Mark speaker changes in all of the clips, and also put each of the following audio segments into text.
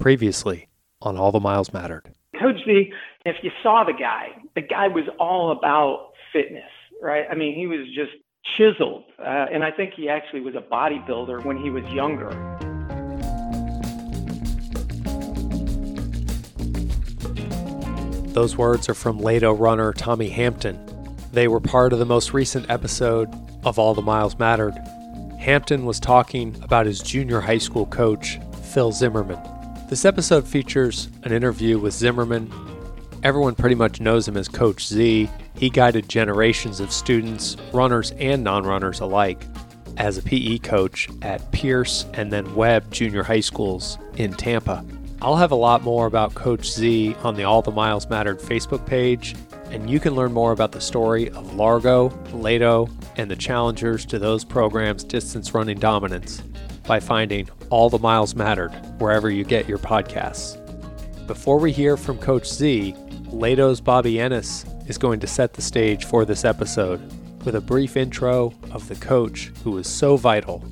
Speaker 1: Previously on All the Miles Mattered.
Speaker 2: Coach Z, if you saw the guy, the guy was all about fitness, right? I mean, he was just chiseled. Uh, and I think he actually was a bodybuilder when he was younger.
Speaker 1: Those words are from Leto runner Tommy Hampton. They were part of the most recent episode of All the Miles Mattered. Hampton was talking about his junior high school coach, Phil Zimmerman. This episode features an interview with Zimmerman. Everyone pretty much knows him as Coach Z. He guided generations of students, runners and non runners alike, as a PE coach at Pierce and then Webb Junior High Schools in Tampa. I'll have a lot more about Coach Z on the All the Miles Mattered Facebook page, and you can learn more about the story of Largo, Leto, and the challengers to those programs' distance running dominance by finding All the Miles Mattered wherever you get your podcasts. Before we hear from Coach Z, Leto's Bobby Ennis is going to set the stage for this episode with a brief intro of the coach who was so vital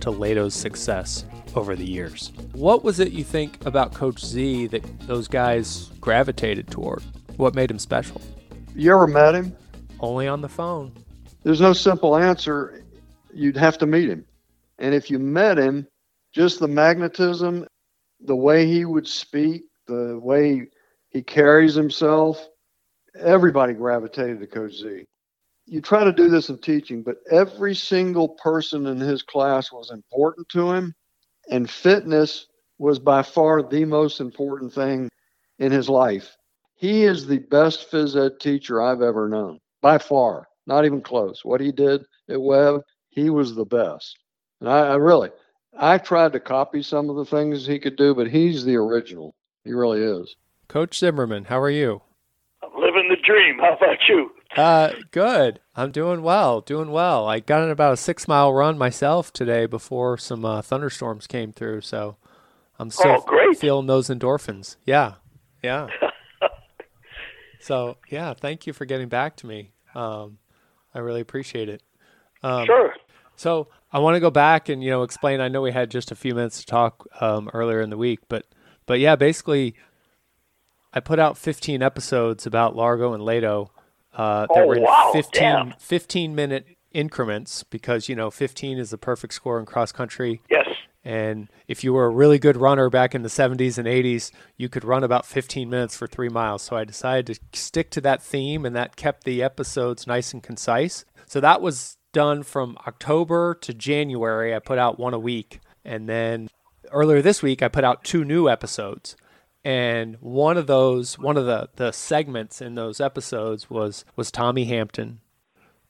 Speaker 1: to Leto's success over the years. What was it you think about Coach Z that those guys gravitated toward? What made him special?
Speaker 3: You ever met him?
Speaker 1: Only on the phone.
Speaker 3: There's no simple answer. You'd have to meet him. And if you met him, just the magnetism, the way he would speak, the way he carries himself, everybody gravitated to Coach Z. You try to do this in teaching, but every single person in his class was important to him, and fitness was by far the most important thing in his life. He is the best phys ed teacher I've ever known, by far, not even close. What he did at Webb, he was the best. And I, I really, I tried to copy some of the things he could do, but he's the original. He really is.
Speaker 1: Coach Zimmerman, how are you?
Speaker 4: I'm living the dream. How about you?
Speaker 1: Uh, good. I'm doing well, doing well. I got in about a six mile run myself today before some uh, thunderstorms came through, so I'm still
Speaker 4: Oh, great.
Speaker 1: feeling those endorphins. Yeah, yeah. so yeah, thank you for getting back to me. Um, I really appreciate it. Um,
Speaker 4: Sure.
Speaker 1: So I want to go back and you know explain. I know we had just a few minutes to talk um, earlier in the week, but but yeah, basically, I put out 15 episodes about Largo and Leto uh, that
Speaker 4: Oh,
Speaker 1: were in
Speaker 4: wow,
Speaker 1: 15
Speaker 4: damn.
Speaker 1: 15 minute increments because you know 15 is the perfect score in cross country.
Speaker 4: Yes.
Speaker 1: And if you were a really good runner back in the 70s and 80s, you could run about 15 minutes for three miles. So I decided to stick to that theme, and that kept the episodes nice and concise. So that was done from October to January. I put out one a week. And then earlier this week, I put out two new episodes. And one of those, one of the, the segments in those episodes was was Tommy Hampton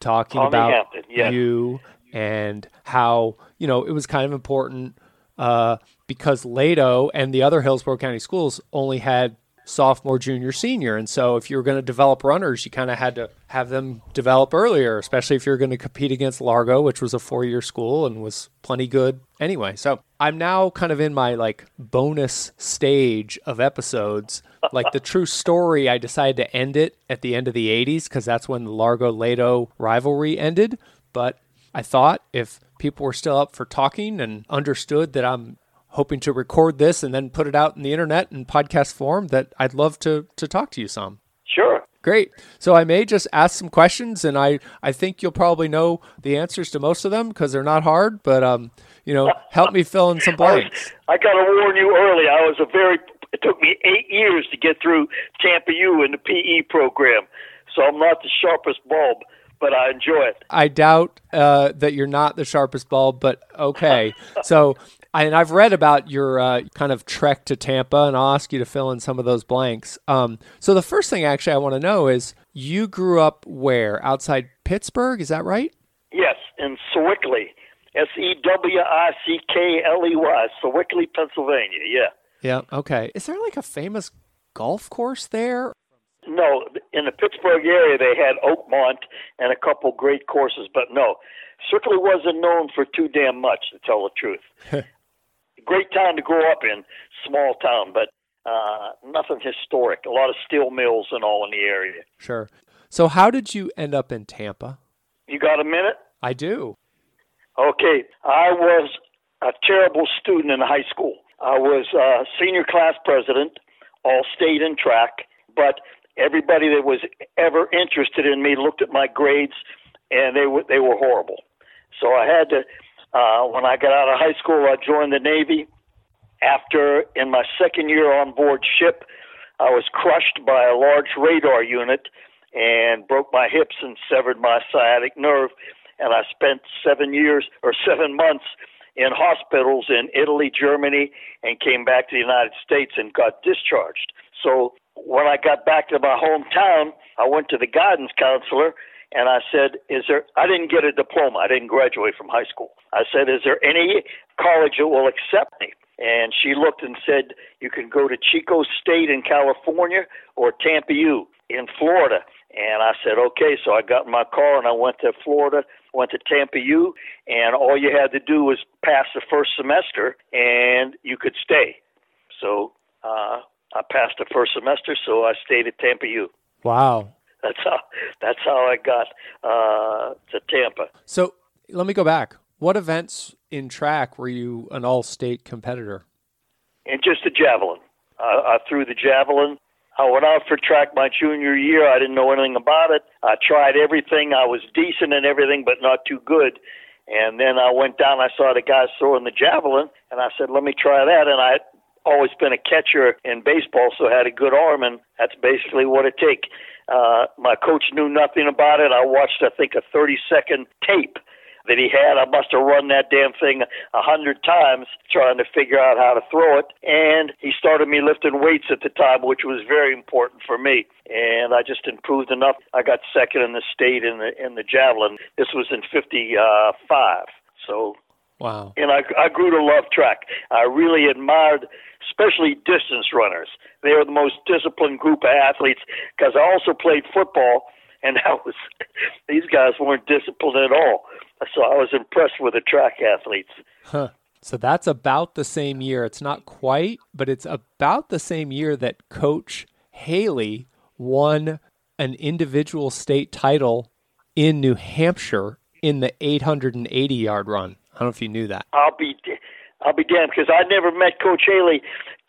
Speaker 1: talking
Speaker 4: Tommy
Speaker 1: about
Speaker 4: Hampton, yes.
Speaker 1: you and how you know it was kind of important uh, because Leto and the other Hillsborough County schools only had sophomore, junior, senior, and so if you were going to develop runners, you kind of had to have them develop earlier, especially if you're going to compete against Largo, which was a four-year school and was plenty good anyway. So I'm now kind of in my like bonus stage of episodes. Like the true story, I decided to end it at the end of the 80s because that's when the Largo Leto rivalry ended. But I thought if people were still up for talking and understood that I'm hoping to record this and then put it out in the internet and podcast form, that I'd love to to talk to you some.
Speaker 4: Sure.
Speaker 1: Great. So I may just ask some questions, and I, I think you'll probably know the answers to most of them because they're not hard. But um, you know, help me fill in some
Speaker 4: I,
Speaker 1: blanks.
Speaker 4: I got to warn you early. I was a very. It took me eight years to get through Tampa U in the PE program, so I'm not the sharpest bulb, but I enjoy it.
Speaker 1: I doubt uh, that you're not the sharpest bulb, but okay. so, and I've read about your uh, kind of trek to Tampa, and I'll ask you to fill in some of those blanks. Um, so, the first thing actually I want to know is you grew up where? Outside Pittsburgh, is that right?
Speaker 4: Yes, in Sewickley, S E W I C K L E Y, Sewickley, Pennsylvania. Yeah.
Speaker 1: Yeah. Okay. Is there like a famous golf course there?
Speaker 4: No, in the Pittsburgh area they had Oakmont and a couple great courses, but no, Sewickley wasn't known for too damn much, to tell the truth. great town to grow up in, small town, but uh, nothing historic. A lot of steel mills and all in the area.
Speaker 1: Sure. So, how did you end up in Tampa?
Speaker 4: You got a minute?
Speaker 1: I do.
Speaker 4: Okay, I was a terrible student in high school. I was uh, senior class president, all state in track, but everybody that was ever interested in me looked at my grades, and they were they were horrible. So I had to. Uh, when I got out of high school, I joined the Navy. After in my second year on board ship, I was crushed by a large radar unit and broke my hips and severed my sciatic nerve. And I spent seven years or seven months in hospitals in Italy, Germany, and came back to the United States and got discharged. So when I got back to my hometown, I went to the guidance counselor and I said, Is there, I didn't get a diploma. I didn't graduate from high school. I said, Is there any college that will accept me? And she looked and said, You can go to Chico State in California or Tampa U in Florida. And I said, Okay. So I got in my car and I went to Florida, went to Tampa U, and all you had to do was pass the first semester and you could stay. So uh, I passed the first semester, so I stayed at Tampa U.
Speaker 1: Wow.
Speaker 4: That's how that's how I got uh, to Tampa.
Speaker 1: So let me go back. What events in track were you an all-state competitor?
Speaker 4: And just the javelin. I, I threw the javelin. I went out for track my junior year. I didn't know anything about it. I tried everything. I was decent in everything, but not too good. And then I went down. I saw the guys throwing the javelin, and I said, "Let me try that." And I always been a catcher in baseball, so had a good arm, and that's basically what it take. Uh, my coach knew nothing about it. I watched, I think, a 30 second tape that he had. I must have run that damn thing a hundred times trying to figure out how to throw it. And he started me lifting weights at the time, which was very important for me. And I just improved enough. I got second in the state in the in the javelin. This was in '55. So
Speaker 1: Wow.
Speaker 4: And I, I grew to love track. I really admired, especially distance runners. They are the most disciplined group of athletes because I also played football, and that was these guys weren't disciplined at all. So I was impressed with the track athletes.
Speaker 1: Huh. So that's about the same year. It's not quite, but it's about the same year that Coach Haley won an individual state title in New Hampshire in the 880 yard run. I don't know if you knew that.
Speaker 4: I'll be, I'll be damned because I never met Coach Haley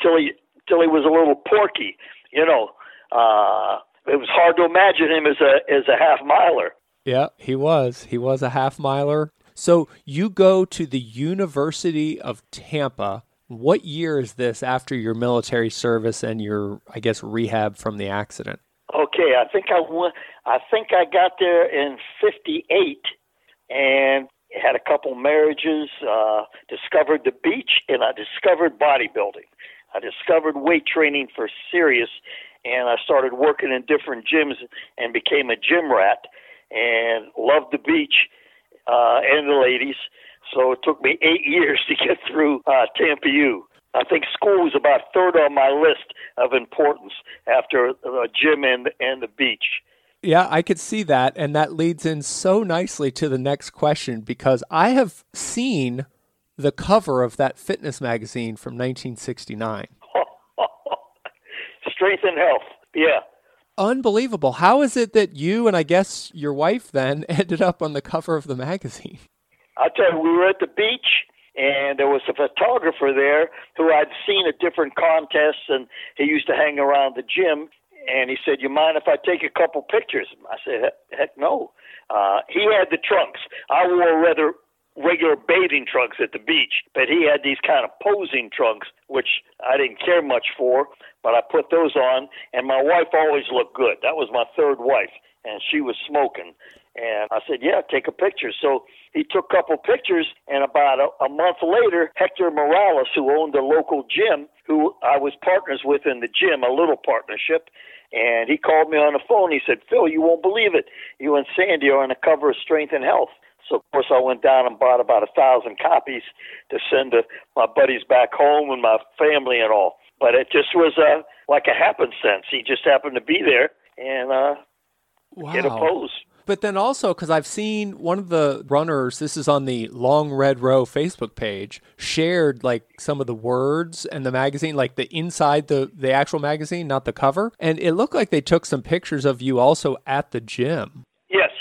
Speaker 4: till he till he was a little porky. You know, uh, it was hard to imagine him as a as a half miler.
Speaker 1: Yeah, he was. He was a half miler. So you go to the University of Tampa. What year is this after your military service and your, I guess, rehab from the accident?
Speaker 4: Okay, I think I went, I think I got there in '58, and had a couple marriages, uh, discovered the beach, and I discovered bodybuilding. I discovered weight training for serious, and I started working in different gyms and became a gym rat and loved the beach uh, and the ladies. So it took me eight years to get through uh, Tampa U. I think school was about third on my list of importance after the gym and and the beach.
Speaker 1: Yeah, I could see that. And that leads in so nicely to the next question because I have seen the cover of that fitness magazine from 1969.
Speaker 4: Strength and health. Yeah.
Speaker 1: Unbelievable. How is it that you and I guess your wife then ended up on the cover of the magazine?
Speaker 4: I'll tell you, we were at the beach and there was a photographer there who I'd seen at different contests and he used to hang around the gym and he said, "You mind if I take a couple pictures?" I said, "Heck no." Uh, he had the trunks. I wore rather regular bathing trunks at the beach, but he had these kind of posing trunks, which I didn't care much for. But I put those on, and my wife always looked good. That was my third wife, and she was smoking. And I said, "Yeah, take a picture." So he took a couple pictures, and about a, a month later, Hector Morales, who owned a local gym, who I was partners with in the gym, a little partnership, and he called me on the phone. He said, Phil, you won't believe it. You and Sandy are on the cover of Strength and Health. So, of course, I went down and bought about a thousand copies to send to my buddies back home and my family and all. But it just was uh, like a happenstance. He just happened to be there and uh,
Speaker 1: wow.
Speaker 4: get a pose.
Speaker 1: But then also, because I've seen one of the runners, this is on the Long Red Row Facebook page, shared like some of the words and the magazine, like the inside the the actual magazine, not the cover. And it looked like they took some pictures of you also at the gym.
Speaker 4: Yes.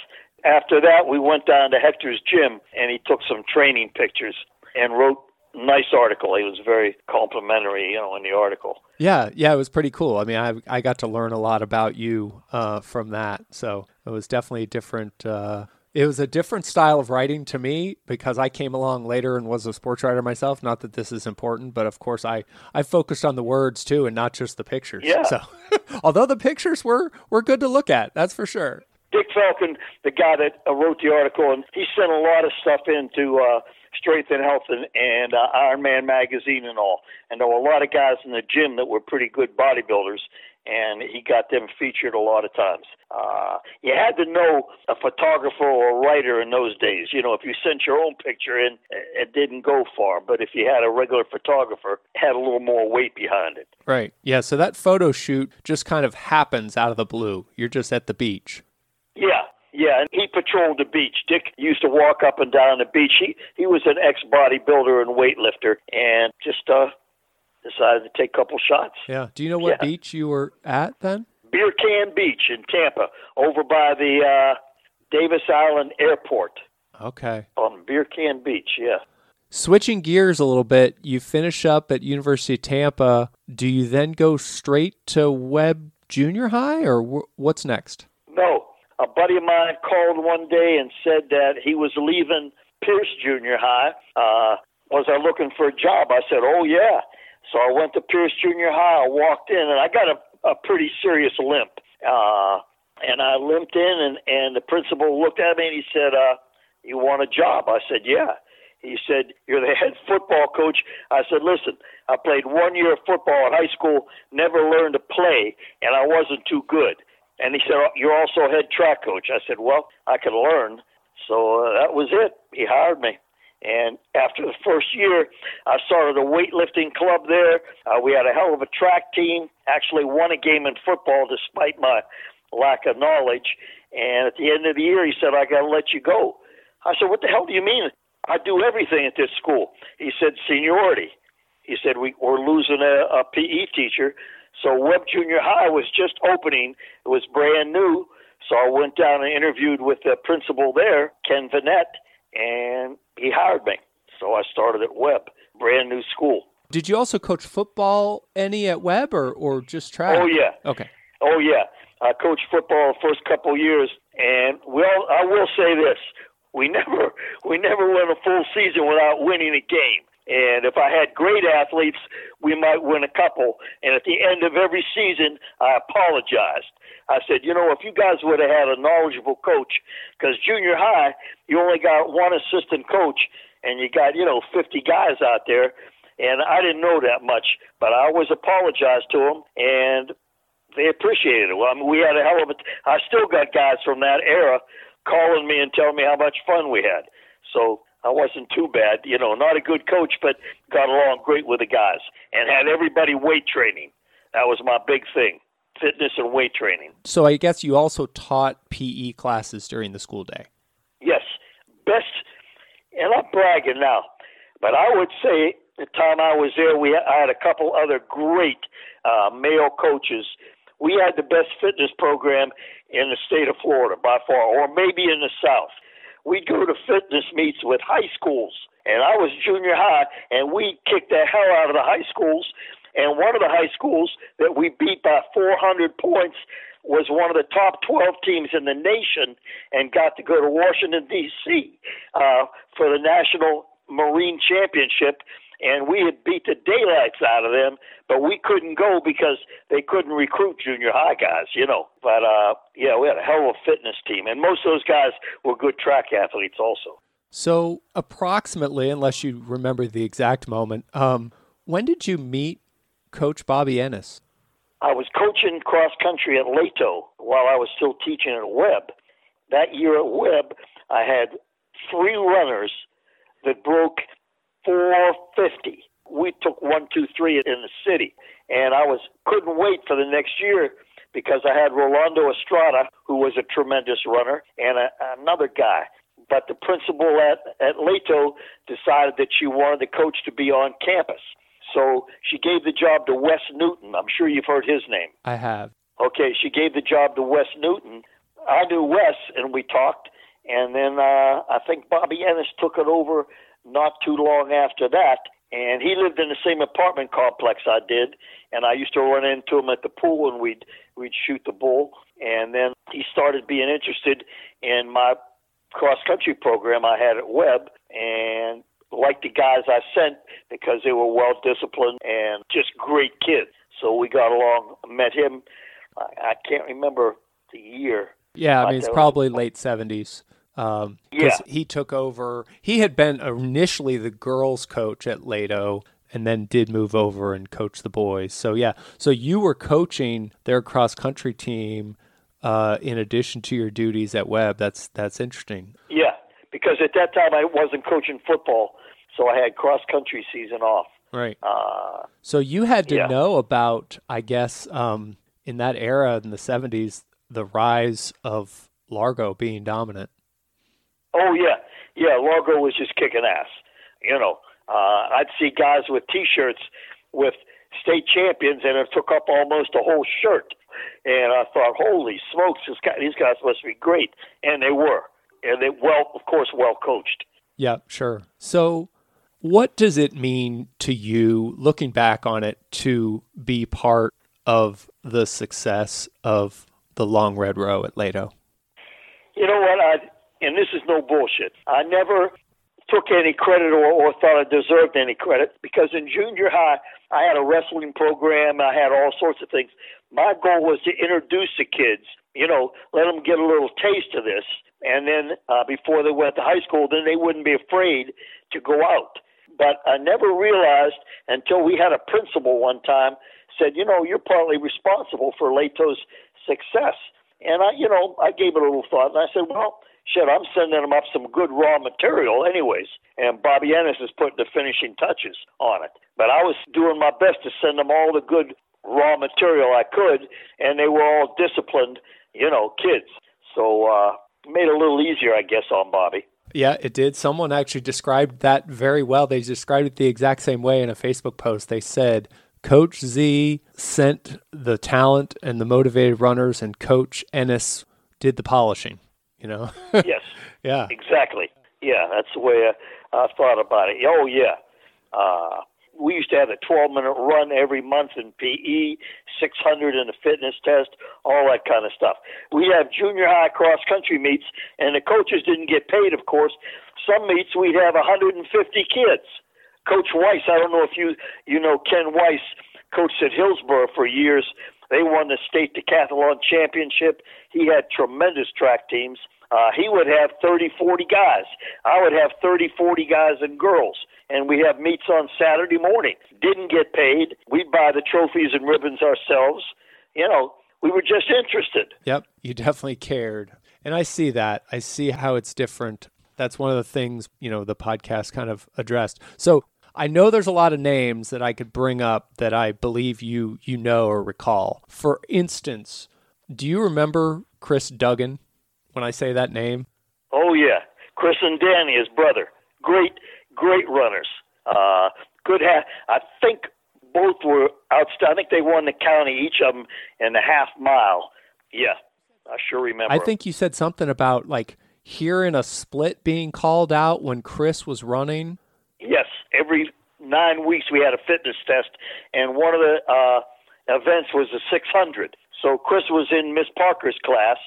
Speaker 4: After that, we went down to Hector's gym, and he took some training pictures and wrote nice article. He was very complimentary, you know, in the article.
Speaker 1: Yeah, yeah, it was pretty cool. I mean, I I got to learn a lot about you uh, from that, so it was definitely a different. Uh, it was a different style of writing to me because I came along later and was a sports writer myself. Not that this is important, but of course I I focused on the words too and not just the pictures.
Speaker 4: Yeah.
Speaker 1: So, although the pictures were were good to look at, that's for sure.
Speaker 4: Dick Falcon, the guy that uh, wrote the article, and he sent a lot of stuff into uh, Strength and Health and, and uh, Iron Man magazine and all. And there were a lot of guys in the gym that were pretty good bodybuilders, and he got them featured a lot of times. Uh, you had to know a photographer or a writer in those days. You know, if you sent your own picture in, it didn't go far. But if you had a regular photographer, it had a little more weight behind it.
Speaker 1: Right. Yeah. So that photo shoot just kind of happens out of the blue. You're just at the beach.
Speaker 4: Yeah, yeah, and he patrolled the beach. Dick used to walk up and down the beach. He he was an ex bodybuilder and weightlifter, and just uh decided to take a couple shots.
Speaker 1: Yeah. Do you know what
Speaker 4: Yeah.
Speaker 1: beach you were at then?
Speaker 4: Beer Can Beach in Tampa, over by the uh Davis Island Airport
Speaker 1: Okay.
Speaker 4: on Beer Can Beach. Yeah.
Speaker 1: Switching gears a little bit, you finish up at University of Tampa. Do you then go straight to Webb Junior High, or wh- what's next?
Speaker 4: No, a buddy of mine called one day and said that he was leaving Pierce Junior High. Uh, was I looking for a job? I said, "Oh yeah." So I went to Pierce Junior High. I walked in, and I got a, a pretty serious limp. Uh, and I limped in, and and the principal looked at me and he said, uh, "You want a job?" I said, "Yeah." He said, You're the head football coach. I said, Listen, I played one year of football in high school, never learned to play, and I wasn't too good. And he said, "Oh, You're also head track coach. I said, Well, I can learn. So uh, that was it. He hired me. And after the first year, I started a weightlifting club there. Uh, we had a hell of a track team. Actually, won a game in football despite my lack of knowledge. And at the end of the year, he said, I got to let you go. I said, What the hell do you mean? I do everything at this school. He said, Seniority. He said, we, We're losing a, a PE teacher. So Webb Junior High was just opening, it was brand new. So I went down and interviewed with the principal there, Ken Vanette, and he hired me. So I started at Webb, brand new school.
Speaker 1: Did you also coach football any at Webb, or, or just track?
Speaker 4: Oh, yeah.
Speaker 1: Okay.
Speaker 4: Oh yeah, I coached football the first couple of years, and well, I will say this: we never we never went a full season without winning a game. If I had great athletes, we might win a couple. And at the end of every season, I apologized. I said, you know, if you guys would have had a knowledgeable coach, because junior high, you only got one assistant coach, and you got, you know, 50 guys out there. And I didn't know that much, but I always apologized to them, and they appreciated it. Well, I mean, we had a hell of a. I still got guys from that era calling me and telling me how much fun we had. So I wasn't too bad, you know, not a good coach, but got along great with the guys and had everybody weight training. That was my big thing, fitness and weight training.
Speaker 1: So I guess you also taught PE classes during the school day.
Speaker 4: Yes, best, and I'm bragging now, but I would say the time I was there, we I had a couple other great uh, male coaches. We had the best fitness program in the state of Florida by far, or maybe in the South. We'd go to fitness meets with high schools, and I was junior high, and we kicked the hell out of the high schools. And one of the high schools that we beat by 400 points was one of the top 12 teams in the nation and got to go to Washington, D.C. Uh, for the National Marine Championship. And we had beat the daylights out of them, but we couldn't go because they couldn't recruit junior high guys, you know. But uh, yeah, we had a hell of a fitness team, and most of those guys were good track athletes also.
Speaker 1: So approximately, unless you remember the exact moment, um, when did you meet Coach Bobby Ennis?
Speaker 4: I was coaching cross country at Leto while I was still teaching at Webb. That year at Webb, I had three runners that broke 450. We took one, two, three in the city, and I was couldn't wait for the next year because I had Rolando Estrada, who was a tremendous runner, and a, another guy. But the principal at at Leto decided that she wanted the coach to be on campus. So she gave the job to Wes Newton. I'm sure you've heard his name.
Speaker 1: I have.
Speaker 4: Okay, she gave the job to Wes Newton. I knew Wes, and we talked. And then uh, I think Bobby Ennis took it over not too long after that. and he lived in the same apartment complex I did, and I used to run into him at the pool, and we'd we'd shoot the bull. And then he started being interested in my cross country program I had at Webb, and liked the guys I sent because they were well disciplined and just great kids. So we got along. Met him. I, I can't remember the year.
Speaker 1: Yeah, I mean it's probably late seventies. Um,
Speaker 4: yeah,
Speaker 1: he took over. He had been initially the girls' coach at Leto, and then did move over and coach the boys. So yeah, so you were coaching their cross country team uh, in addition to your duties at Webb. That's that's interesting.
Speaker 4: Yeah, because at that time I wasn't coaching football, so I had cross country season off.
Speaker 1: Right.
Speaker 4: Uh,
Speaker 1: so you had to
Speaker 4: yeah.
Speaker 1: know about, I guess, um, in that era in the '70s, the rise of Largo being dominant.
Speaker 4: Oh yeah, yeah. Largo was just kicking ass. You know, uh, I'd see guys with T-shirts with state champions, and it took up almost a whole shirt. And I thought, holy smokes, this guy, these guys must be great, and they were, and they well, of course, well coached.
Speaker 1: Yeah, sure. So, what does it mean to you, looking back on it, to be part of the success of the Long Red Row at Leto?
Speaker 4: You know what? I and this is no bullshit. I never took any credit or, or thought I deserved any credit because in junior high I had a wrestling program. I had all sorts of things. My goal was to introduce the kids, you know, let them get a little taste of this, and then uh, before they went to high school, then they wouldn't be afraid to go out. But I never realized until we had a principal one time said, you know, you're partly responsible for Leto's success. And I, you know, I gave it a little thought, and I said, well, shit, I'm sending them up some good raw material, anyways. And Bobby Ennis is putting the finishing touches on it. But I was doing my best to send them all the good raw material I could, and they were all disciplined, you know, kids. So uh, made it a little easier, I guess, on Bobby.
Speaker 1: Yeah, it did. Someone actually described that very well. They described it the exact same way in a Facebook post. They said, Coach Z sent the talent and the motivated runners, and Coach Ennis did the polishing. You know?
Speaker 4: yes.
Speaker 1: Yeah.
Speaker 4: Exactly. Yeah, that's the way I, I thought about it. Oh yeah. Uh, we used to have a 12 minute run every month in PE, 600 in the fitness test, all that kind of stuff. We have junior high cross country meets, and the coaches didn't get paid, of course. Some meets we'd have 150 kids. Coach Weiss, I don't know if you you know Ken Weiss, coached at Hillsborough for years. They won the state decathlon championship. He had tremendous track teams. Uh, he would have 30, 40 guys. I would have 30, 40 guys and girls. And we have meets on Saturday morning. Didn't get paid. We'd buy the trophies and ribbons ourselves. You know, we were just interested.
Speaker 1: Yep, you definitely cared. And I see that. I see how it's different. That's one of the things, you know, the podcast kind of addressed. So I know there's a lot of names that I could bring up that I believe you you know or recall. For instance, do you remember Chris Duggan when I say that name?
Speaker 4: Oh yeah, Chris and Danny, his brother, great great runners. Uh, good ha- I think both were outstanding. I think they won the county each of them in the half mile. Yeah, I sure remember.
Speaker 1: I think you said something about like hearing a split being called out when Chris was running.
Speaker 4: Yes, every nine weeks we had a fitness test, and one of the uh, events was the 600. So Chris was in Miss Parker's class.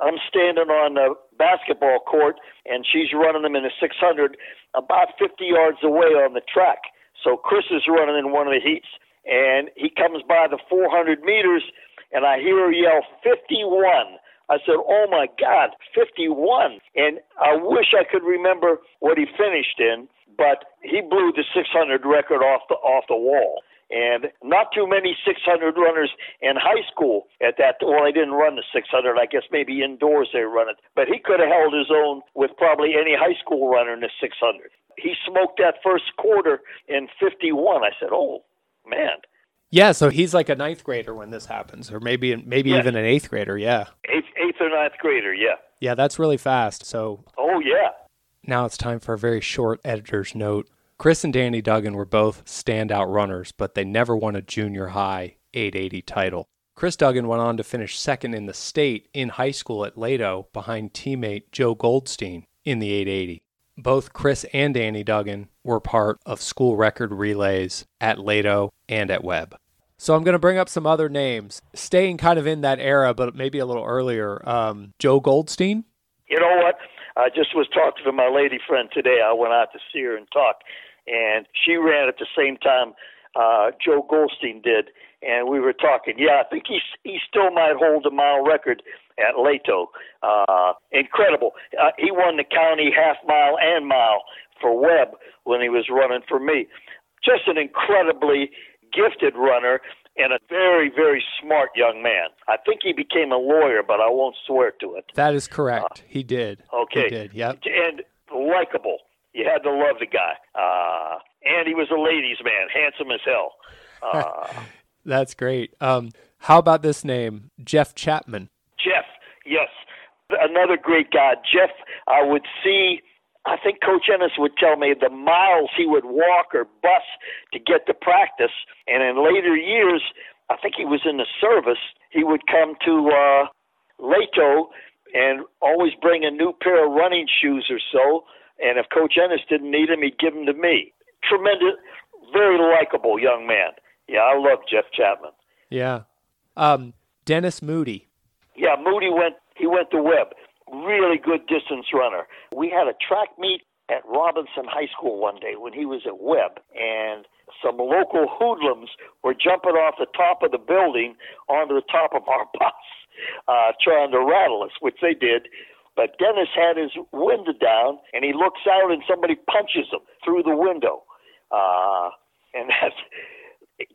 Speaker 4: I'm standing on the basketball court, and she's running them in the 600 about 50 yards away on the track. So Chris is running in one of the heats, and he comes by the 400 meters, and I hear her yell 51. I said, "Oh my God, 51!" And I wish I could remember what he finished in, but he blew the 600 record off the off the wall. And not too many 600 runners in high school at that. Well, they didn't run the 600. I guess maybe indoors they run it. But he could have held his own with probably any high school runner in the 600. He smoked that first quarter in 51. I said, "Oh man."
Speaker 1: Yeah, so he's like a ninth grader when this happens, or maybe maybe
Speaker 4: Yeah.
Speaker 1: even an eighth grader. Yeah,
Speaker 4: Eighth, eighth or ninth grader. Yeah.
Speaker 1: yeah, that's really fast. So
Speaker 4: Oh yeah.
Speaker 1: Now it's time for a very short editor's note. Chris and Danny Duggan were both standout runners, but they never won a junior high 880 title. Chris Duggan went on to finish second in the state in high school at Leto behind teammate Joe Goldstein in the 880. both Chris and Danny Duggan were part of school record relays at Leto and at Webb. So I'm going to bring up some other names, staying kind of in that era, but maybe a little earlier. Um, Joe Goldstein.
Speaker 4: You know what? I just was talking to my lady friend today. I went out to see her and talk, and she ran at the same time uh, Joe Goldstein did, and we were talking. Yeah, I think he he still might hold the mile record at Leto. Uh, incredible. Uh, he won the county half mile and mile for Webb when he was running for me. Just an incredibly gifted runner and a very, very smart young man. I think he became a lawyer, but I won't swear to it.
Speaker 1: That is correct. Uh, he did.
Speaker 4: Okay.
Speaker 1: He did. Yep.
Speaker 4: And likable. You had to love the guy. Uh, and he was a ladies' man, handsome as hell. Uh,
Speaker 1: That's great. Um, how about this name, Jeff Chapman?
Speaker 4: Jeff, yes, another great guy. Jeff, I would see I think Coach Ennis would tell me the miles he would walk or bus to get to practice. And in later years, I think he was in the service, he would come to uh, Leto and always bring a new pair of running shoes or so. And if Coach Ennis didn't need them, he'd give them to me. Tremendous, very likable young man. Yeah, I love Jeff Chapman.
Speaker 1: Yeah. Um, Dennis Moody.
Speaker 4: Yeah, Moody went. He went to Webb really good distance runner. We had a track meet at Robinson High School one day when he was at Webb, and some local hoodlums were jumping off the top of the building onto the top of our bus, uh, trying to rattle us, which they did. But Dennis had his window down, and he looks out, and somebody punches him through the window. Uh, and that's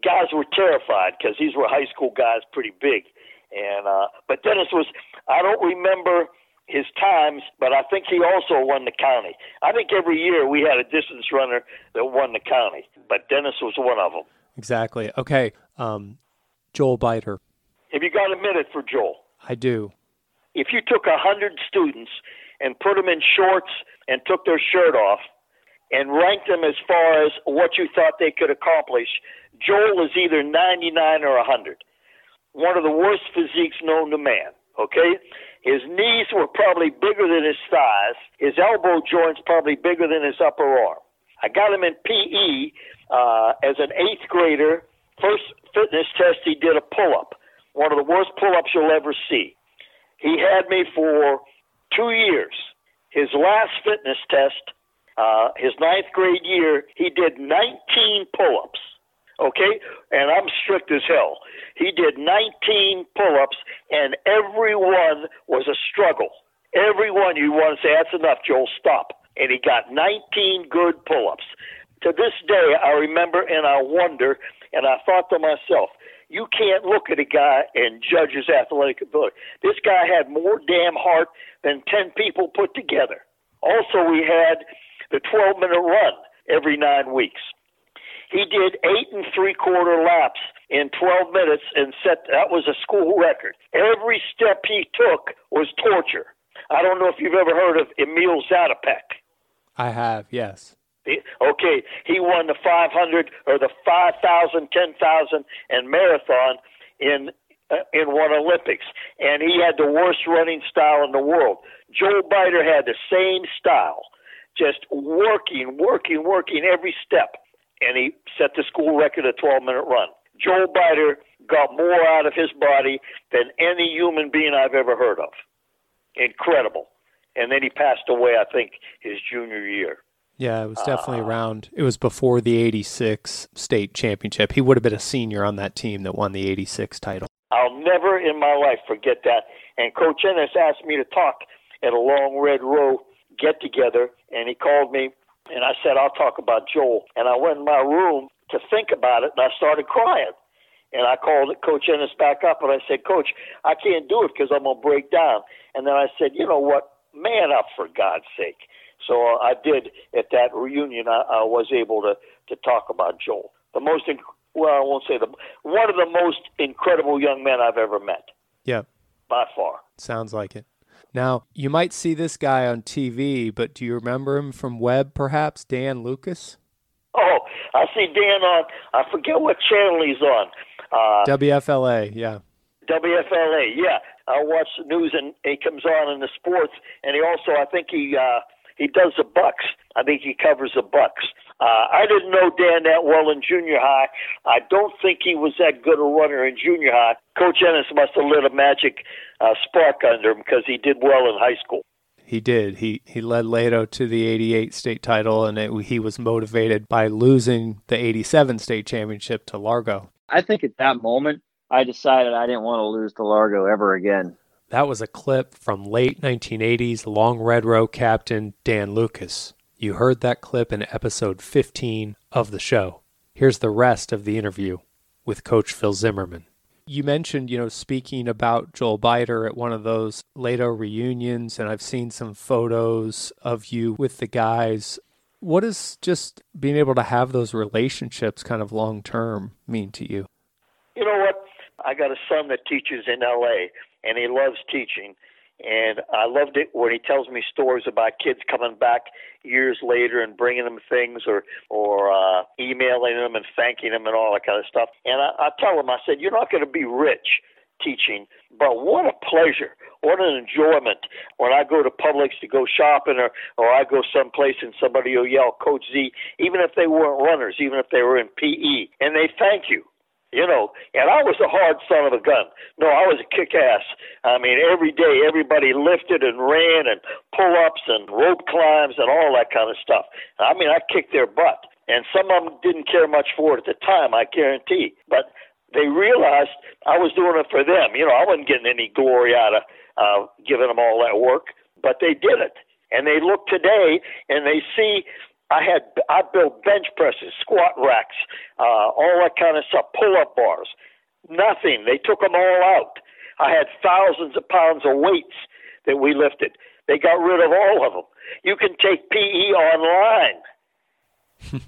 Speaker 4: guys were terrified because these were high school guys, pretty big. And uh, but Dennis was I don't remember his times, but I think he also won the county. I think every year we had a distance runner that won the county, but Dennis was one of them.
Speaker 1: Exactly. Okay. Um, Joel Biter.
Speaker 4: Have you got a minute for Joel?
Speaker 1: I do.
Speaker 4: If you took a hundred students and put them in shorts and took their shirt off and ranked them as far as what you thought they could accomplish, Joel is either 99 or 100. One of the worst physiques known to man. Okay? His knees were probably bigger than his thighs. His elbow joints probably bigger than his upper arm. I got him in PE uh, as an eighth grader. First fitness test, he did a pull up, one of the worst pull ups you'll ever see. He had me for two years. His last fitness test, uh, his ninth grade year, he did 19 pull ups okay? And I'm strict as hell. He did 19 pull ups, and every one was a struggle. Every one you want to say, that's enough, Joel, stop. And he got 19 good pull ups. To this day, I remember and I wonder, and I thought to myself, you can't look at a guy and judge his athletic ability. This guy had more damn heart than 10 people put together. Also, we had the 12 minute run every nine weeks. He did eight and three quarter laps in 12 minutes and set that was a school record. Every step he took was torture. I don't know if you've ever heard of Emil Zatopek.
Speaker 1: I have, yes.
Speaker 4: Okay, he won the 500 or the 5,000, 10,000, and marathon in uh, in one Olympics, and he had the worst running style in the world. Joel Biter had the same style, just working, working, working every step and he set the school record a 12 minute run. Joel Biter got more out of his body than any human being I've ever heard of. Incredible. And then he passed away, I think, his junior year.
Speaker 1: Yeah, it was definitely uh, around. It was before the 86 state championship. He would have been a senior on that team that won the 86 title.
Speaker 4: I'll never in my life forget that. And Coach Ennis asked me to talk at a long red row get together, and he called me and I said, I'll talk about Joel. And I went in my room to think about it, and I started crying. And I called Coach Ennis back up, and I said, Coach, I can't do it because I'm going to break down. And then I said, you know what? Man up, for God's sake. So I did at that reunion. I, I was able to to talk about Joel, the most inc- well, I won't say the one of the most incredible young men I've ever met.
Speaker 1: Yeah,
Speaker 4: by far.
Speaker 1: Sounds like it. Now, you might see this guy on TV, but do you remember him from Webb, perhaps? Dan Lucas?
Speaker 4: Oh, I see Dan on, I forget what channel he's on.
Speaker 1: Uh, WFLA, yeah.
Speaker 4: WFLA, yeah. I watch the news and he comes on in the sports, and he also, I think he uh, he does the Bucks. I think he covers the Bucks. Uh, I didn't know Dan that well in junior high. I don't think he was that good a runner in junior high. Coach Ennis must have lit a magic uh, spark under him because he did well in high school.
Speaker 1: He did. He he led Leto to the 88 state title, and it, he was motivated by losing the 87 state championship to Largo.
Speaker 5: I think at that moment, I decided I didn't want to lose to Largo ever again.
Speaker 1: That was a clip from late 1980s Long Red Row captain Dan Lucas. You heard that clip in episode 15 of the show. Here's the rest of the interview with Coach Phil Zimmerman. You mentioned, you know, speaking about Joel Biter at one of those Leto reunions, and I've seen some photos of you with the guys. What does just being able to have those relationships kind of long term mean to you?
Speaker 4: You know what? I got a son that teaches in LA and he loves teaching. And I loved it when he tells me stories about kids coming back years later and bringing them things or or uh, emailing them and thanking them and all that kind of stuff. And I, I tell him, I said, you're not going to be rich teaching, but what a pleasure, what an enjoyment when I go to Publix to go shopping or or I go someplace and somebody will yell Coach Z, even if they weren't runners, even if they were in PE, and they thank you you know, and I was a hard son of a gun. No, I was a kick ass. I mean, every day everybody lifted and ran and pull ups and rope climbs and all that kind of stuff. I mean, I kicked their butt. And some of them didn't care much for it at the time, I guarantee. But they realized I was doing it for them. You know, I wasn't getting any glory out of uh, giving them all that work, but they did it. And they look today and they see I had I built bench presses, squat racks, uh, all that kind of stuff, pull-up bars. Nothing. They took them all out. I had thousands of pounds of weights that we lifted. They got rid of all of them. You can take PE online.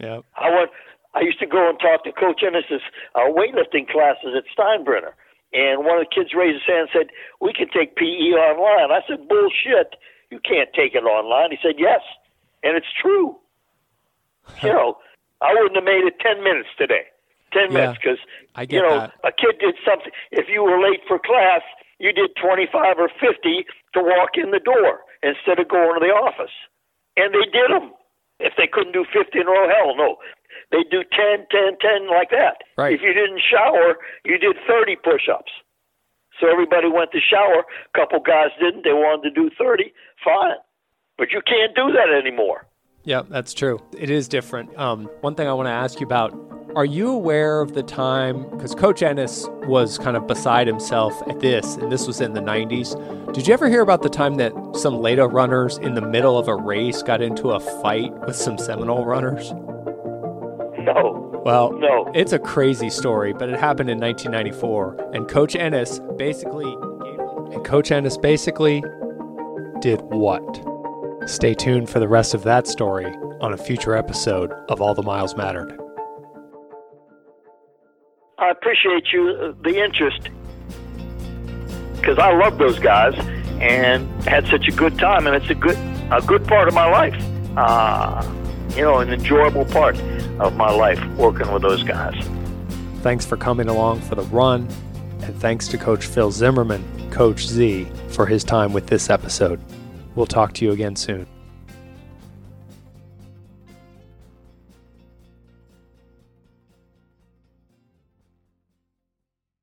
Speaker 1: yeah.
Speaker 4: I went. I used to go and talk to Coach Ennis's uh, weightlifting classes at Steinbrenner, and one of the kids raised his hand and said, "We can take PE online." I said, "Bullshit! You can't take it online." He said, "Yes." And it's true. you know, I wouldn't have made it ten minutes today. Ten
Speaker 1: yeah,
Speaker 4: minutes because
Speaker 1: you
Speaker 4: know
Speaker 1: that.
Speaker 4: a kid did something. If you were late for class, you did twenty five or fifty to walk in the door instead of going to the office, and they did them. If they couldn't do fifty in a row, hell no. They do 10, 10, 10 like that.
Speaker 1: Right.
Speaker 4: If you didn't shower, you did 30 push-ups. So everybody went to shower. A couple guys didn't. They wanted to do 30. Fine. But you can't do that anymore.
Speaker 1: Yeah, that's true. It is different. Um, one thing I want to ask you about are you aware of the time? Because Coach Ennis was kind of beside himself at this, and this was in the 90s. Did you ever hear about the time that some Leto runners in the middle of a race got into a fight with some Seminole runners?
Speaker 4: No.
Speaker 1: Well,
Speaker 4: no.
Speaker 1: It's a crazy story, but it happened in 1994, and Coach Ennis basically, and Coach Ennis basically did what? Stay tuned for the rest of that story on a future episode of All the Miles Mattered.
Speaker 4: I appreciate you uh, the interest because I love those guys and had such a good time, and it's a good a good part of my life. Uh, you know, an enjoyable part of my life working with those guys.
Speaker 1: Thanks for coming along for the run, and thanks to Coach Phil Zimmerman, Coach Z, for his time with this episode. We'll talk to you again soon.